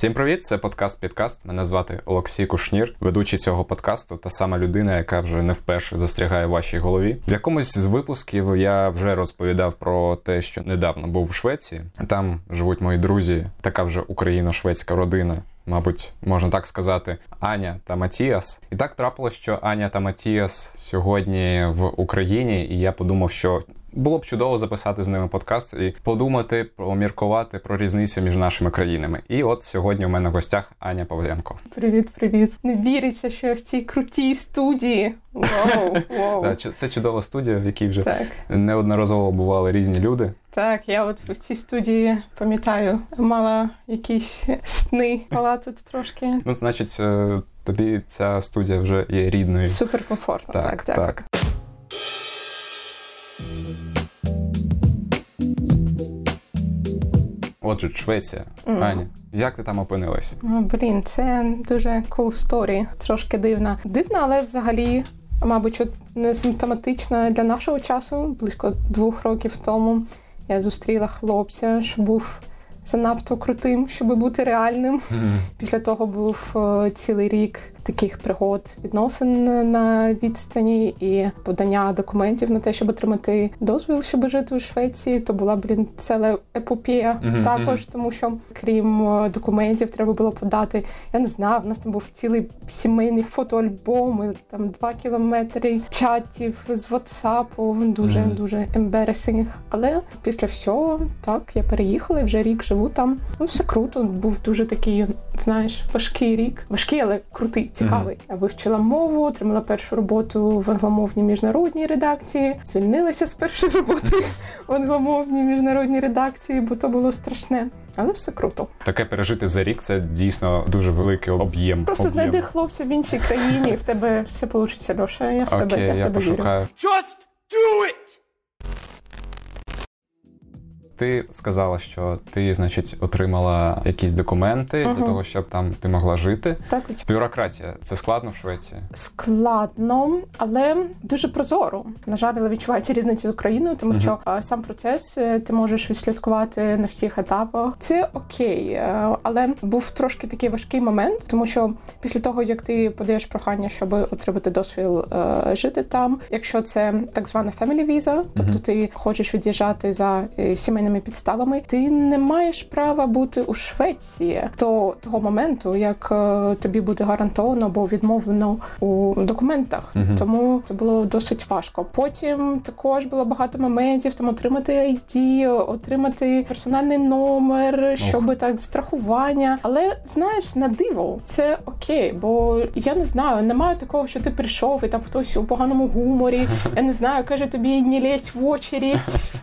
Всім привіт! Це подкаст Підкаст. Мене звати Олексій Кушнір, ведучий цього подкасту, та сама людина, яка вже не вперше застрягає в вашій голові. В якомусь з випусків я вже розповідав про те, що недавно був в Швеції. Там живуть мої друзі, така вже україно-шведська родина. Мабуть, можна так сказати, Аня та Матіас. І так трапилось, що Аня та Матіас сьогодні в Україні, і я подумав, що було б чудово записати з ними подкаст і подумати, поміркувати про різницю між нашими країнами. І от сьогодні у мене в гостях Аня Павленко. Привіт, привіт. Не віриться, що я в цій крутій студії. Вау, вау. Це чудова студія, в якій вже Так. неодноразово бували різні люди. Так, я от в цій студії пам'ятаю, мала якісь сни. Мала тут трошки Ну, значить, е, тобі ця студія вже є рідною. суперкомфортно. Так, Так, дякую. так. Отже, Швеція. Mm. Аня, як ти там опинилась? Ну, блін, це дуже cool story. Трошки дивна. Дивна, але взагалі, мабуть, не симптоматична для нашого часу. Близько двох років тому я зустріла хлопця, що був занадто крутим, щоб бути реальним. Після того був е, цілий рік таких пригод відносин на відстані і подання документів на те, щоб отримати дозвіл, щоб жити у Швеції. То була блін ціла епопея Мгм, також, тому що крім е, документів, треба було подати. Я не знав, у нас там був цілий сімейний фотоальбом, і там два кілометри чатів з WhatsApp, дуже Мгм. дуже embarrassing. Але після всього так я переїхала і вже рік живу там. Ну все круто. Був дуже такий, знаєш, важкий рік. Важкий, але крутий, цікавий. Я вивчила мову, отримала першу роботу в англомовній міжнародній редакції. Звільнилася з першої роботи в англомовній міжнародній редакції, бо то було страшне. Але все круто. Таке пережити за рік це дійсно дуже великий об'єм. Просто об'єм. знайди хлопця в іншій країні, і в тебе все вийде, Льоша. Я в тебе, Окей, я в я вірю. Just do it! Ти сказала, що ти, значить, отримала якісь документи для того, щоб там ти могла жити. Так. Бюрократія це складно в Швеції. складно, але дуже прозоро. На жаль, але відчувається різниця з Україною, тому Мгм. що сам процес е, ти можеш відслідкувати на всіх етапах. Це окей, е, але був трошки такий важкий момент, тому що після того як ти подаєш прохання, щоб отримати дозвіл е, жити там, якщо це так звана family visa, тобто Мгм. ти хочеш від'їжджати за е, сімейними підставами, ти не маєш права бути у Швеції до того моменту, як е, тобі буде гарантовано або відмовлено у документах. Мгм. Тому це було досить важко. Потім також було багато моментів там отримати ID, отримати персональний номер, щоб так страхування. Але знаєш, на диво це окей, бо я не знаю, немає такого, що ти прийшов і там хтось у поганому гуморі. Я не знаю, каже тобі не лезь в очередь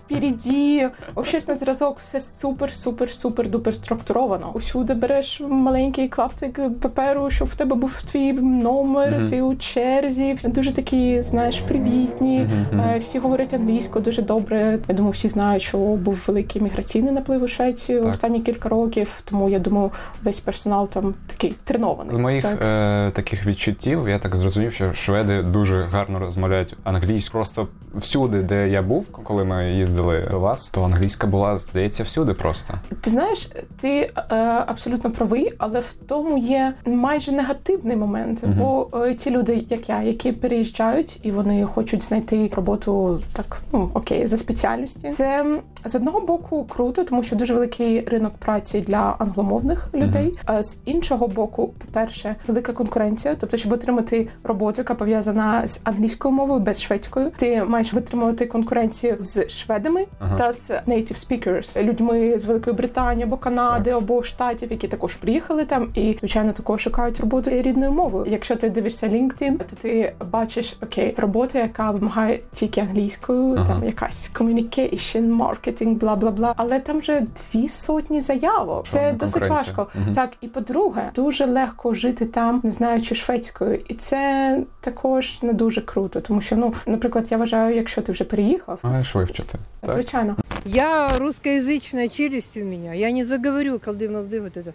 впереді. Щось на зразок, все супер, супер, супер дупер структуровано. Усюди береш маленький клаптик паперу, щоб в тебе був твій номер, Мгм. ти у черзі. Дуже такі, знаєш, привітні. Е, Всі говорять англійською дуже добре. Я думаю, всі знають, що був великий міграційний наплив у Швецію Так. останні кілька років. Тому я думаю, весь персонал там такий тренований. З моїх Так. е, таких відчуттів я так зрозумів, що шведи дуже гарно розмовляють англійською. Просто всюди, де я був, коли ми їздили до вас, то англійська була, здається, всюди просто. Ти знаєш, ти е, абсолютно правий, але в тому є майже негативний момент. Мгм. Бо е, ті люди, як я, які переїжджають і вони хочуть знайти роботу так, ну окей, за спеціальності. Це з одного боку круто, тому що дуже великий ринок праці для англомовних людей. А з іншого боку, по-перше, велика конкуренція. Тобто, щоб отримати роботу, яка пов'язана з англійською мовою без шведською, ти маєш витримувати конкуренцію з шведами Ага. та з native speakers, людьми з Великої Британії або Канади, або штатів, які також приїхали там і звичайно також шукають роботу рідною мовою. Якщо ти дивишся LinkedIn, то ти бачиш окей, робота, яка вимагає тільки англійською, Ага. там якась communication, маркетинг, бла бла бла. Але там вже дві сотні заявок. Це досить важко. Мгм. Так, і по-друге, дуже легко жити там, не знаючи шведською, і це також не дуже круто, тому що ну, наприклад, я вважаю, якщо ти вже переїхав, Маєш вивчити Так? звичайно. Я русскоязычная челюсть у меня. Я не заговорю колды-молды вот это.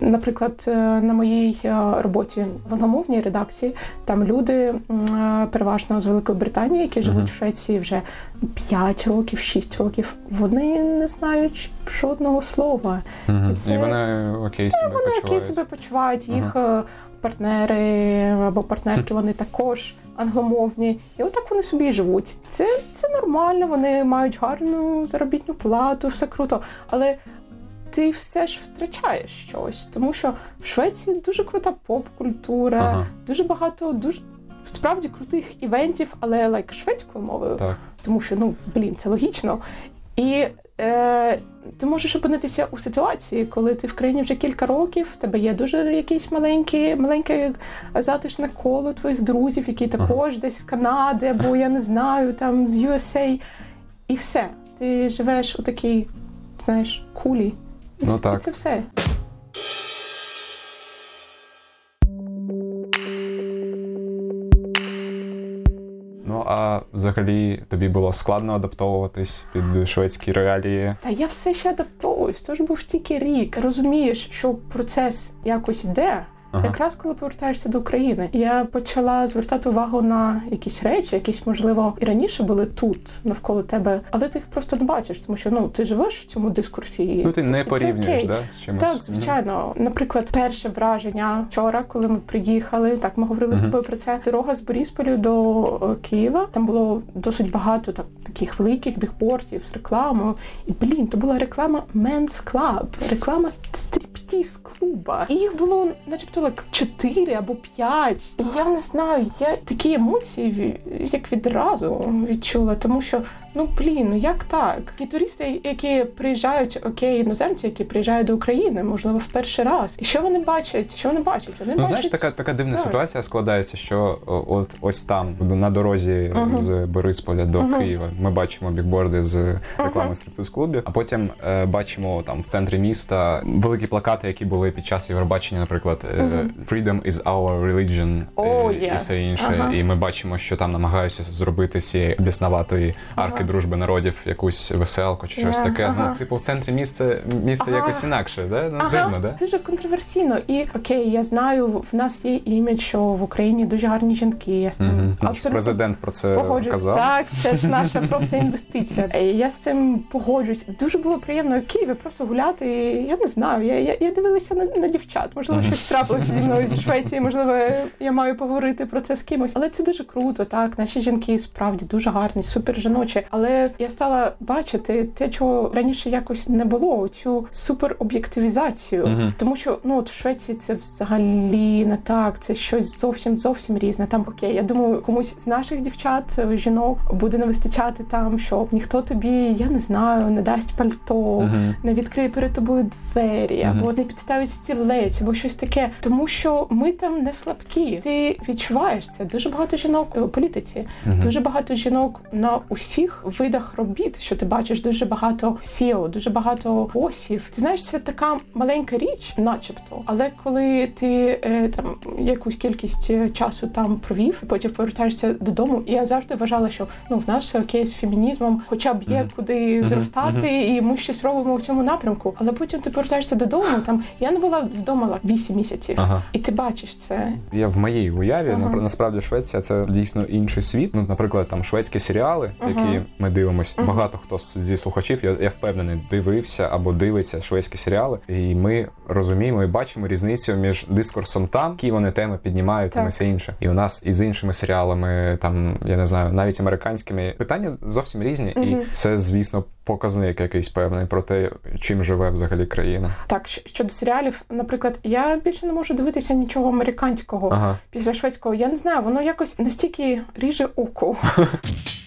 Наприклад, е, на моїй е, роботі в англомовній редакції там люди м, е, переважно з Великої Британії, які живуть Мгм. в Швеції вже 5 років, 6 років. Вони не знають жодного слова. Мгм. Це- І вони окей себе Вони які почувають. себе почувають, їх е, партнери або партнерки, вони також англомовні. І отак вони собі і живуть. Це, це нормально, вони мають гарну заробітну плату, все круто. Але ти все ж втрачаєш щось, тому що в Швеції дуже крута поп-культура, Ага. дуже багато, дуже справді крутих івентів, але лайк шведською мовою Так. тому що ну блін, це логічно. І е, ти можеш опинитися у ситуації, коли ти в країні вже кілька років, в тебе є дуже якийсь маленький, маленьке затишне коло твоїх друзів, які також десь з Канади, або я не знаю, там з USA. І все. Ти живеш у такій, знаєш, кулі. І, Ну і так. це все. А взагалі тобі було складно адаптовуватись під шведські реалії. Та я все ще адаптовуюсь, тож був тільки рік. Розумієш, що процес якось іде. Ага. Якраз коли повертаєшся до України, я почала звертати увагу на якісь речі, якісь можливо і раніше були тут навколо тебе, але ти їх просто не бачиш, тому що ну ти живеш в цьому дискурсі. і Ну ти це- не це порівнюєш, да, з чимось. Так, звичайно. Наприклад, перше враження вчора, коли ми приїхали, так ми говорили з тобою про це. Дорога з Борисполю до е, Києва. Там було досить багато так таких великих бігбордів з рекламою. І блін, то була реклама Men's Club, реклама стріптіз клуба. І їх було, начебто, як чотири або п'ять. Я не знаю, я такі емоції як відразу відчула, тому що. Ну блін, ну як так? І туристи, які приїжджають, окей, іноземці, які приїжджають до України, можливо, в перший раз. І що вони бачать? Що вони бачать? Вони Ну, бачать знаєш, така, така дивна Так. ситуація складається, що от ось там, на дорозі Мгм. з Борисполя до Мгм. Києва, ми бачимо бікборди з реклами стриптиз клубів, а потім е, бачимо там в центрі міста великі плакати, які були під час Євробачення, наприклад, е. Freedom is our religion е, є. і все інше. І ми бачимо, що там намагаються зробити цієї біснаватої арки. Дружби народів якусь веселку чи щось Є, таке. ага. Ну, типу, в центрі міста міста Ага. якось інакше, да? Ну, Ага, дивно, да? дуже контроверсійно. І окей, я знаю, в нас є імідж, що в Україні дуже гарні жінки. Я з цим Мгм. Наш абсолютно президент про це погоджуюсь. казав. Так, це ж наша просто інвестиція. Е, Я з цим погоджуюсь. Дуже було приємно в Києві просто гуляти. і Я не знаю. Я, я, я дивилася на, на дівчат. Можливо, щось трапилося зі мною зі Швеції. Можливо, я маю поговорити про це з кимось. Але це дуже круто. Так, наші жінки справді дуже гарні, супер жіночі. Але я стала бачити те, чого раніше якось не було. Цю супер об'єктивізацію. Мгм. Тому що ну от в Швеції це взагалі не так. Це щось зовсім зовсім різне. Там окей, я думаю, комусь з наших дівчат, е, жінок буде не вистачати там, щоб ніхто тобі, я не знаю, не дасть пальто, Мгм. не відкриє перед тобою двері, Мгм. або не підставить стілець, або щось таке. Тому що ми там не слабкі. Ти відчуваєш це. Дуже багато жінок у політиці, дуже багато жінок на усіх видах робіт, що ти бачиш, дуже багато SEO, дуже багато босів. Ти знаєш, це така маленька річ, начебто. Але коли ти е, там якусь кількість е, часу там провів, потім повертаєшся додому, і я завжди вважала, що ну в нас все окей з фемінізмом, хоча б є Мгм. куди зростати, і ми щось робимо в цьому напрямку. Але потім ти повертаєшся додому. Там я не була вдома 8 місяців, Ага. і ти бачиш це. Я в моїй уяві, Ага. насправді Швеція це дійсно інший світ. Ну, наприклад, там шведські серіали, Ага. Ми дивимося. Ага. Багато хто зі слухачів, я, я впевнений, дивився або дивиться шведські серіали, і ми розуміємо і бачимо різницю між дискурсом там, які вони теми піднімають, там і все інше. І у нас і з іншими серіалами, там я не знаю, навіть американськими питання зовсім різні, і це, звісно, показник якийсь певний про те, чим живе взагалі країна. Так, щодо серіалів, наприклад, я більше не можу дивитися нічого американського Ага. після шведського. Я не знаю, воно якось настільки ріже око.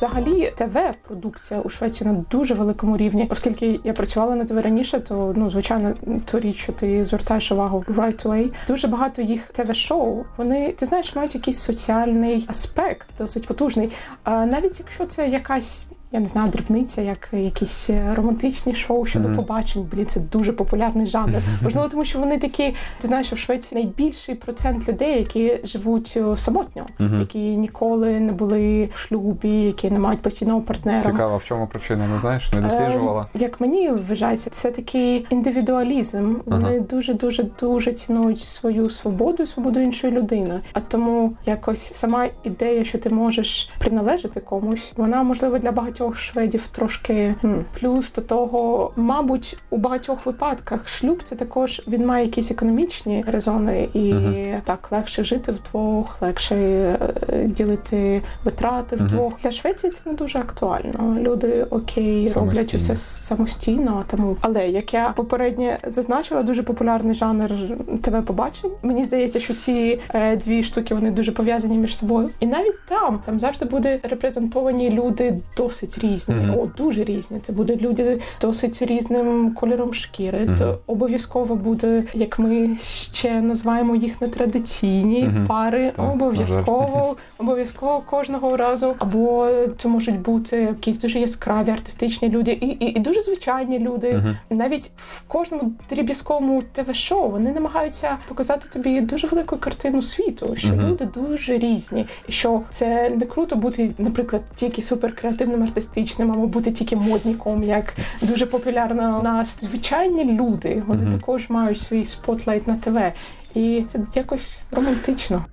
Взагалі, ТВ-продукція у Швеції на дуже великому рівні, оскільки я працювала на ТВ раніше, то ну звичайно, ту річ, що ти звертаєш увагу right away. Дуже багато їх ТВ-шоу. Вони ти знаєш, мають якийсь соціальний аспект, досить потужний. А навіть якщо це якась я не знаю, дрібниця, як якісь романтичні шоу щодо Мгм. побачень. Блін, це дуже популярний жанр. Можливо, тому що вони такі, ти знаєш, що в Швеції найбільший процент людей, які живуть е, самотньо, Мгм. які ніколи не були в шлюбі, які не мають постійного партнера. Цікаво, в чому причина, не знаєш? Не досліджувала? Е, Як мені вважається, це такий індивідуалізм. Вони дуже дуже дуже цінують свою свободу і свободу іншої людини. А тому якось сама ідея, що ти можеш приналежати комусь, вона можливо для багатьох шведів трошки плюс до того, мабуть, у багатьох випадках шлюб це також він має якісь економічні резони, і Мгм. так легше жити вдвох, легше е, ділити витрати вдвох. Для Швеції це не дуже актуально. Люди окей роблять усе самостійно. Тому, але як я попередньо зазначила, дуже популярний жанр ТВ побачень. Мені здається, що ці е, дві штуки вони дуже пов'язані між собою. І навіть там там завжди буде репрезентовані люди досить різні. Мгм. О, дуже різні. Це будуть люди досить різним кольором шкіри. Мгм. То обов'язково буде, як ми ще називаємо їх нетрадиційні Мгм. пари. Так, обов'язково, обов'язково кожного разу. Або це можуть бути якісь дуже яскраві артистичні люди, і, і, і дуже звичайні люди. Навіть в кожному дріб'язковому ТВ-шоу вони намагаються показати тобі дуже велику картину світу, що люди дуже різні, що це не круто бути, наприклад, тільки суперкреативним артистичним, або бути тільки модніком, як дуже популярно у нас. Звичайні люди, вони Мгм. також мають свій spotlight на ТВ. І це якось романтично.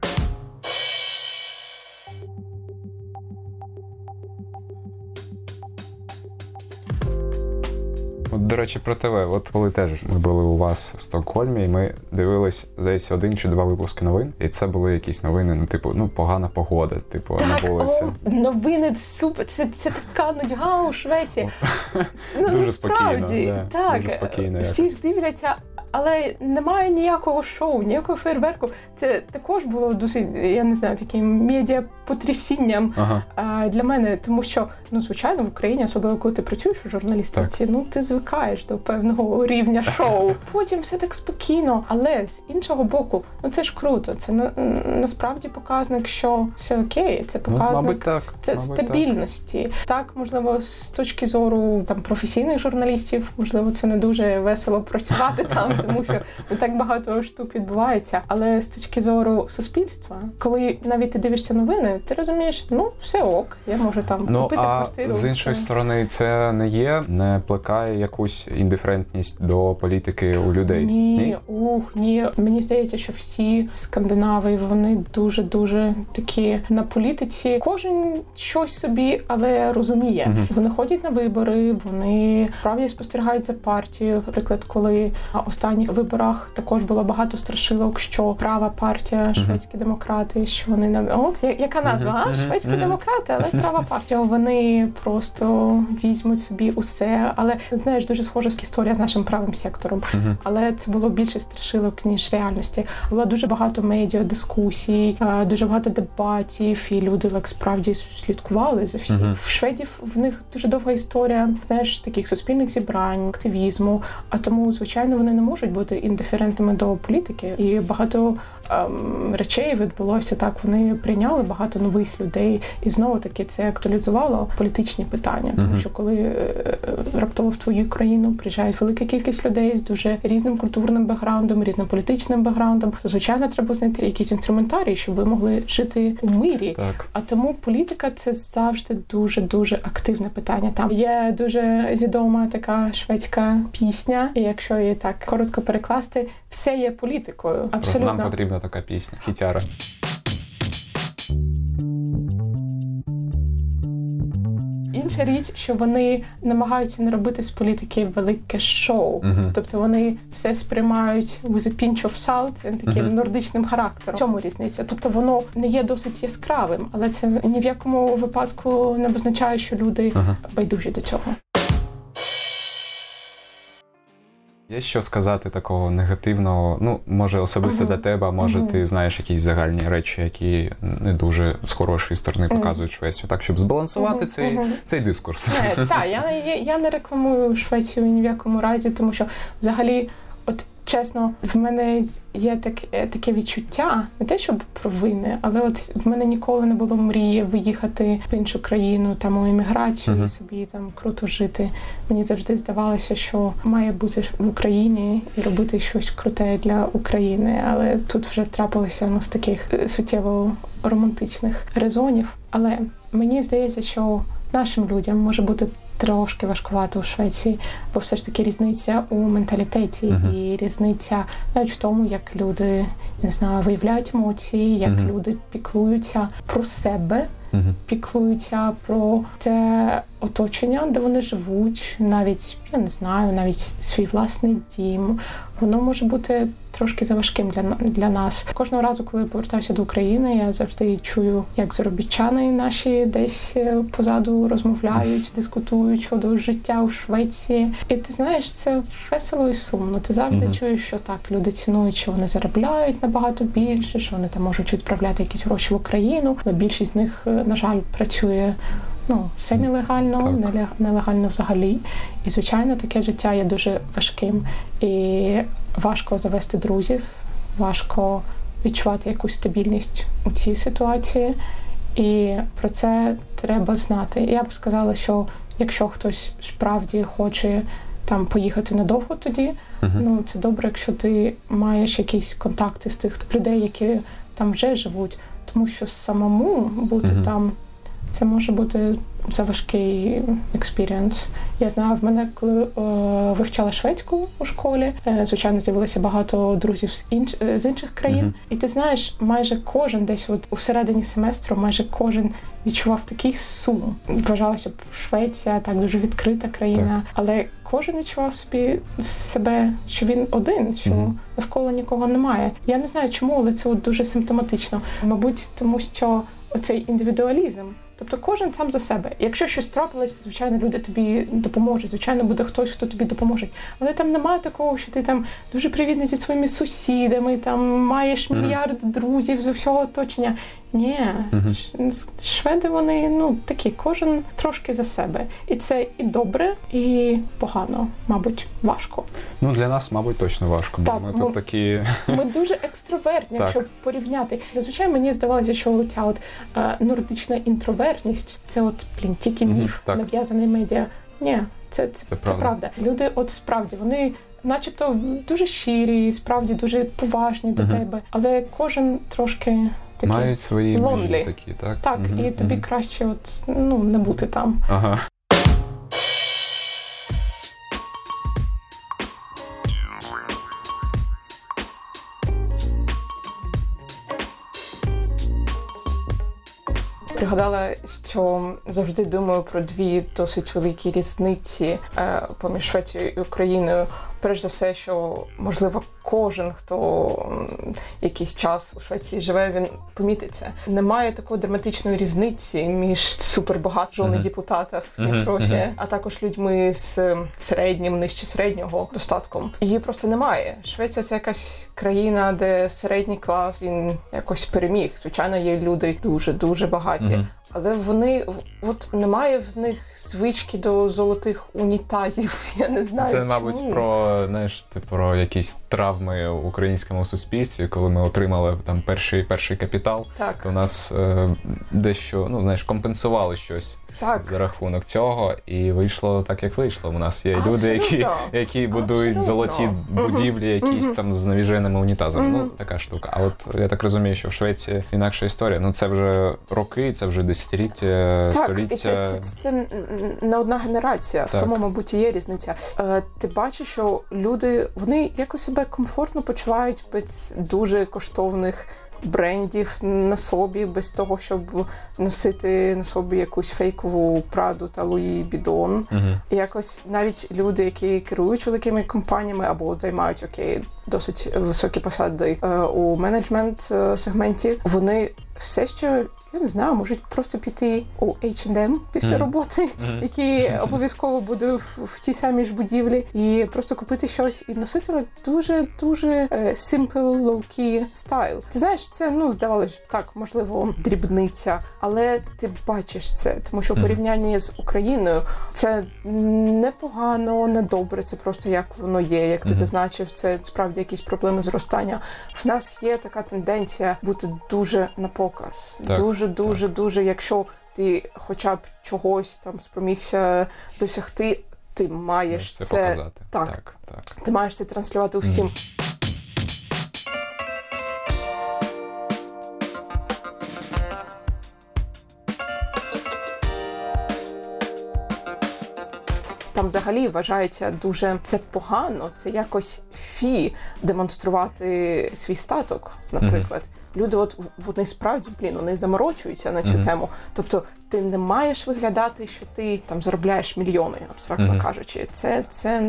До речі, про ТВ. От коли теж ми були у вас в Стокгольмі, і ми дивились, здається, один чи два випуски новин, і це були якісь новини, ну, типу, ну, погана погода, типу, на вулиці. о, новини супер. Це, це така нудьга у Швеції. Ну, Дуже насправді, спокійно, да, так. дуже спокійно Всі якось. дивляться, але немає ніякого шоу, ніякого фейерверку. Це також було досить, я не знаю, таким медіа потрясінням Ага. для мене, тому що ну звичайно в Україні, особливо коли ти працюєш у журналістиці, ну ти звикаєш до певного рівня шоу. Потім все так спокійно, але з іншого боку, ну це ж круто. Це на, насправді показник, що все окей. Це Ну, показник мабуть, так. ст- Мабуть, так. стабільності. Так. можливо, з точки зору там професійних журналістів, можливо, це не дуже весело працювати там, тому що не так багато штук відбувається. Але з точки зору суспільства, коли навіть ти дивишся новини, ти розумієш, ну все ок, я можу там Ну купити а квартиру. з іншої Це- сторони, це не є, не плекає якусь індиферентність до політики у людей. Ні, ух, ні. Мені здається, що всі скандинави вони дуже дуже такі на політиці. Кожен щось собі, але розуміє. Мгм. Вони ходять на вибори, вони справді спостерігають за партією. Наприклад, коли на останніх виборах також було багато страшилок, що права партія, шведські демократи, що вони на от яка назва? А шведські демократи, але права партія. Вони просто візьмуть собі усе. Але знаєш, дуже схожа історія з нашим правим сектором. Мгм. Але це було більше страшилок ніж реальності. Було дуже багато медіа дискусій, е, дуже багато дебатів, і люди так справді слідкували за всім. Мгм. В шведів в них дуже довга історія, знаєш, таких суспільних зібрань, активізму. А тому, звичайно, вони не можуть бути індиферентними до політики. І багато речей відбулося так. Вони прийняли багато нових людей, і знову таки це актуалізувало політичні питання. Тому що коли е, е, раптово в твою країну приїжджають велика кількість людей з дуже різним культурним бекграундом, різним політичним бекграундом, то звичайно треба знайти якийсь інструментарій, щоб ви могли жити у мирі. Так. А тому політика це завжди дуже дуже активне питання. Там є дуже відома така шведська пісня, і якщо її так коротко перекласти, все є політикою. Абсолютно Нам потрібна така пісня. Хітяра. Інша річ, що вони намагаються не робити з політики велике шоу. Мгм. Тобто вони все сприймають with a pinch of salt, таким Мгм. нордичним характером. В цьому різниця. Тобто воно не є досить яскравим, але це ні в якому випадку не означає, що люди Ага. байдужі до цього. Є що сказати такого негативного? Ну, може, особисто Мгм. для тебе, а може, Мгм. ти знаєш якісь загальні речі, які не дуже з хорошої сторони показують Швецію, так щоб збалансувати цей, цей дискурс. Так, я, я, я не рекламую Швецію ні в якому разі, тому що взагалі, от чесно, в мене є так, е, таке відчуття, не те, щоб провини, але от в мене ніколи не було мрії виїхати в іншу країну, там у еміграцію і собі там круто жити. Мені завжди здавалося, що має бути в Україні і робити щось круте для України. Але тут вже трапилося ну, з таких е, суттєво романтичних резонів. Але мені здається, що нашим людям може бути. Трошки важкувато у Швеції, бо все ж таки різниця у менталітеті Мгм. і різниця навіть в тому, як люди не знаю, виявляють емоції, як Мгм. люди піклуються про себе, Мгм. піклуються про те оточення, де вони живуть, навіть я не знаю, навіть свій власний дім. Воно може бути трошки заважким для, для нас. Кожного разу, коли я повертаюся до України, я завжди чую, як заробітчани наші десь е, позаду розмовляють, дискутують щодо життя у Швеції. І ти знаєш, це весело і сумно. Ти завжди Мгм. чуєш, що так люди цінують, що вони заробляють набагато більше, що вони там можуть відправляти якісь гроші в Україну. Але більшість з них, е, на жаль, працює. Ну, семілегально, Так. нелегально взагалі. І звичайно, таке життя є дуже важким. І важко завести друзів, важко відчувати якусь стабільність у цій ситуації. І про це треба знати. Я б сказала, що якщо хтось справді хоче там поїхати надовго тоді, Мгм. ну це добре, якщо ти маєш якісь контакти з тих людей, які там вже живуть, тому що самому бути Мгм. там це може бути заважкий experience. Я знаю, в мене, коли е, вивчала шведську у школі, е, звичайно, з'явилося багато друзів з інш е, з інших країн. Мгм. І ти знаєш, майже кожен десь от у середині семестру, майже кожен відчував такий сум. Вважалося б Швеція так дуже відкрита країна, але кожен відчував собі себе, що він один, що навколо нікого немає. Я не знаю чому, але це от дуже симптоматично. Мабуть, тому що оцей індивідуалізм. Тобто кожен сам за себе. Якщо щось трапилось, звичайно, люди тобі допоможуть. Звичайно, буде хтось, хто тобі допоможе. Але там немає такого, що ти там дуже привітний зі своїми сусідами, там маєш мільярд друзів з усього оточення. Ні. Ш- шведи вони ну такі, кожен трошки за себе. І це і добре, і погано, мабуть, важко. Ну для нас, мабуть, точно важко, бо Так, ми ну, тут такі. Ми дуже екстровертні, Так. якщо порівняти. Зазвичай мені здавалося, що ця от е, нордична інтровертність це от блін, тільки міф, так. нав'язаний медіа. Ні, це, це, Це це, правда. правда. Люди, от справді, вони. Начебто дуже щирі, справді дуже поважні до Мгм. тебе, але кожен трошки такий Мають свої межі такі, так? так, Мгм, і тобі мгм. краще, от ну не бути там. Ага. Пригадала, що завжди думаю про дві досить великі різниці е, поміж Швецією і Україною. Перш за все, що можливо кожен, хто якийсь час у Швеції живе, він помітить це. Немає такої драматичної різниці між супербагат жони Мгм. депутатів, як трохи, мгм. а також людьми з середнім, нижче середнього достатком. Її просто немає. Швеція це якась країна, де середній клас він якось переміг. Звичайно, є люди дуже дуже багаті. Але вони от немає в них звички до золотих унітазів. Я не знаю. Це, мабуть, про знаєш, ти про якісь травми в українському суспільстві, коли ми отримали там перший перший капітал, так, то нас е, дещо ну знаєш компенсували щось так. за рахунок цього, і вийшло так, як вийшло. У нас є люди, які, які будують Абсолютно. золоті будівлі, якісь там з навіженими унітазами. Ну така штука. А от я так розумію, що в Швеції інакша історія. Ну це вже роки, це вже десятиліття, Так, століття. і це, це, це, це не одна генерація, Так. в тому, мабуть, є різниця. Е, ти бачиш, що люди вони якось себе комфортно почувають без дуже коштовних брендів на собі, без того, щоб носити на собі якусь фейкову праду та Луї Бідон. Uh-huh. якось навіть люди, які керують великими компаніями або займають окей, досить високі посади е, у менеджмент е, сегменті, вони все ще я не знаю, можуть просто піти у H&M після Мгм. роботи, Мгм. які обов'язково буде в, в тій самій ж будівлі, і просто купити щось і носити дуже дуже е, simple, low-key стайл. Ти знаєш, це ну здавалось так, можливо, дрібниця, але ти бачиш це, тому що в порівнянні з Україною це непогано, не добре. Це просто як воно є, як ти Мгм. зазначив. Це справді якісь проблеми зростання. В нас є така тенденція бути дуже на показ. Так, дуже, дуже, дуже. Якщо ти хоча б чогось там спромігся досягти, ти маєш це, це, показати. так. так, так. ти маєш це транслювати усім. Там взагалі вважається дуже це погано, це якось фі демонструвати свій статок, наприклад. Люди, от вони справді блін, вони заморочуються на цю Мгм. тему. Тобто, ти не маєш виглядати, що ти там заробляєш мільйони, абстрактно Мгм. кажучи. Це, це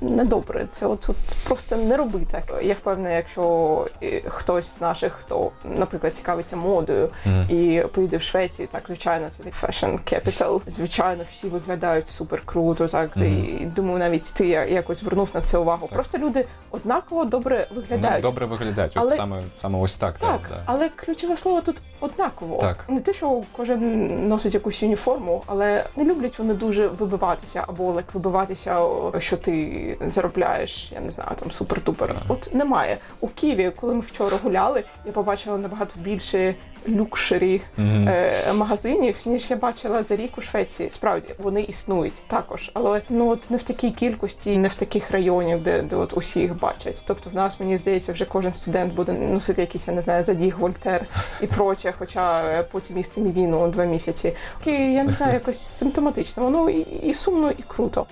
недобре. Це от, от просто не роби так. Я впевнена, якщо е, хтось з наших, хто, наприклад, цікавиться модою і поїде в Швецію, так звичайно, це fashion capital. Звичайно, всі виглядають супер круто. Так Мгм. думаю, навіть ти якось звернув на це увагу. Так. Просто люди однаково добре виглядають. добре виглядають. От Але- саме, саме ось так. Так, да. але ключове слово тут однаково. Так. Не те, що кожен носить якусь уніформу, але не люблять вони дуже вибиватися, або як вибиватися, що ти заробляєш, я не знаю, там супер-тупер. Ага. От немає. У Києві, коли ми вчора гуляли, я побачила набагато більше люкшері Мгм. е, магазинів, ніж я бачила за рік у Швеції. Справді вони існують також, але ну от не в такій кількості, не в таких районах, де, де от усі їх бачать. Тобто, в нас мені здається, вже кожен студент буде носити якийсь, я не знаю, задіг, вольтер і проче, хоча е, потім їсти мівіну два місяці. Таке, я не знаю, якось симптоматично. Воно і, і сумно, і круто.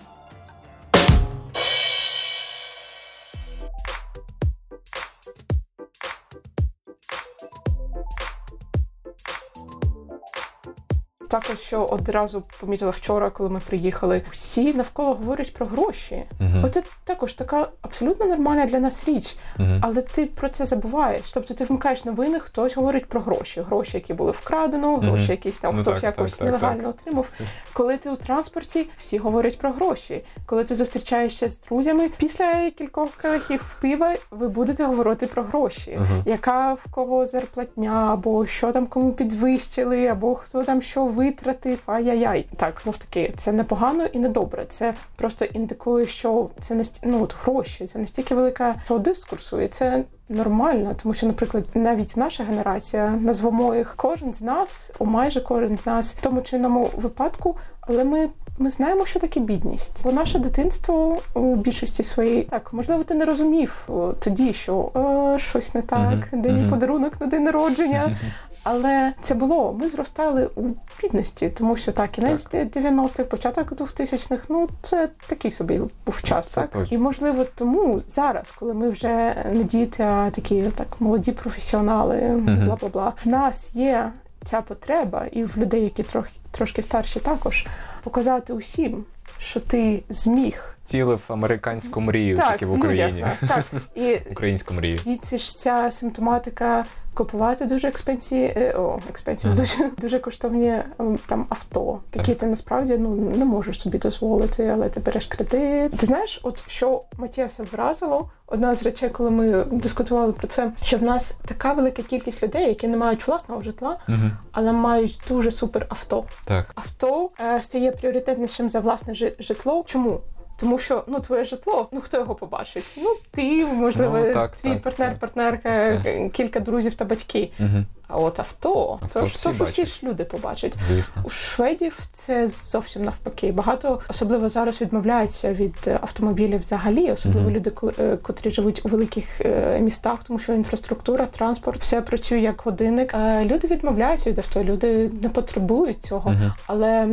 Також що одразу помітила вчора, коли ми приїхали, всі навколо говорять про гроші. Мгм. Оце також така абсолютно нормальна для нас річ, Мгм. але ти про це забуваєш. Тобто ти вмикаєш новини, хтось говорить про гроші, гроші, які були вкрадено, гроші, якісь там Ну хтось так, якось так, так, нелегально отримав. Коли ти у транспорті, всі говорять про гроші. Коли ти зустрічаєшся з друзями, після кількох келихів пива ви будете говорити про гроші. Яка в кого зарплатня, або що там кому підвищили, або хто там що витратив, ай-яй-яй. Так, знов таки, це не погано і не добре. Це просто індикує, що це не ну, от гроші, це настільки велика того дискурсу, і це нормально, тому що, наприклад, навіть наша генерація, назвемо їх кожен з нас, о майже кожен з нас в тому чи іному випадку, але ми. Ми знаємо, що таке бідність. Бо наше дитинство у більшості своїй так, можливо, ти не розумів тоді, що е, щось не так, Мгм, де мій мгм. подарунок на день народження. Але це було. Ми зростали у бідності, тому що так, кінець 90-х, початок 2000-х, ну це такий собі був час, Це так точно. і можливо тому зараз, коли ми вже не діти, а такі так молоді професіонали, бла бла бла, в нас є ця потреба, і в людей, які трохи трошки старші, також показати усім, що ти зміг Цілив американську мрію так тільки в людях, Україні. так, так. і Українську мрію. І це ж ця симптоматика купувати дуже експенсі, е, о, експенсів, Мгм. дуже дуже коштовні ем, там авто, які ти насправді ну не можеш собі дозволити, але ти береш кредит. Ти знаєш, от що Матіаса вразило, одна з речей, коли ми дискутували про це, що в нас така велика кількість людей, які не мають власного житла, Мгм. але мають дуже супер авто. Так. Авто е, стає пріоритетнішим за власне жи- житло. Чому? Тому що ну твоє житло, ну хто його побачить? Ну ти, можливо, Ну, так, твій так, партнер, так. партнерка, Все. кілька друзів та батьки. Мгм. А от авто, Авто то ж то ж усі ж люди побачать. Звісно. У шведів це зовсім навпаки. Багато особливо зараз відмовляються від е, автомобілів взагалі, особливо Мгм. люди, е, котрі живуть у великих е, містах, тому що інфраструктура, транспорт, все працює як годинник. Люди відмовляються від авто, люди не потребують цього, Мгм. але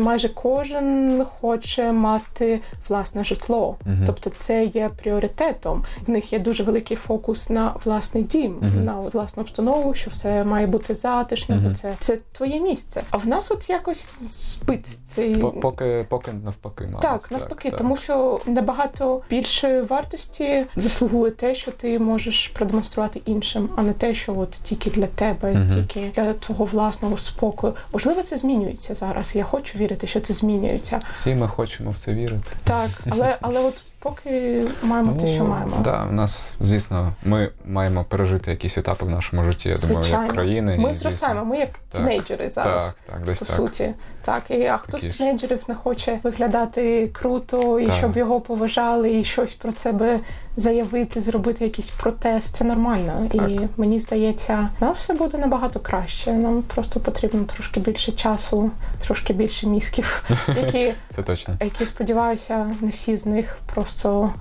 майже кожен хоче мати власне житло. Мгм. Тобто це є пріоритетом. В них є дуже великий фокус на власний дім, на власну обстанову, що все має бути затишно, бо це, це твоє місце. А в нас от якось збит цей. Поки, поки навпаки, мабуть. Так, навпаки, так. тому що набагато більшої вартості заслугує те, що ти можеш продемонструвати іншим, а не те, що от тільки для тебе, Мгм. тільки для твого власного спокою. Можливо, це змінюється зараз. Я хочу вірити, що це змінюється. Всі ми хочемо в це вірити. Так, але але от поки маємо те, що маємо. Ну, Да, у нас, звісно, ми маємо пережити якісь етапи в нашому житті, я думаю, як країни. Ми і, зростаємо, ми як Так, тінейджери зараз. Так, так, десь По так. суті, так і а хто Такі з тінейджерів не хоче виглядати круто, і Так. щоб його поважали, і щось про себе заявити, зробити якийсь протест. Це нормально. Так. І мені здається, нам все буде набагато краще. Нам просто потрібно трошки більше часу, трошки більше мізків, які, Це точно. які сподіваюся, не всі з них просто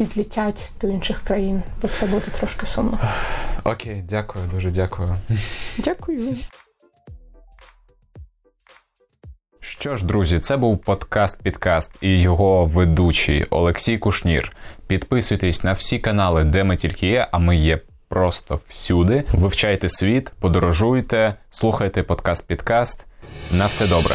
відлітять до інших країн, бо це буде трошки сумно. Окей, дякую, дуже дякую. Дякую. Що ж, друзі, це був подкаст Підкаст і його ведучий Олексій Кушнір. Підписуйтесь на всі канали, де ми тільки є, а ми є просто всюди. Вивчайте світ, подорожуйте, слухайте подкаст Підкаст. На все добре.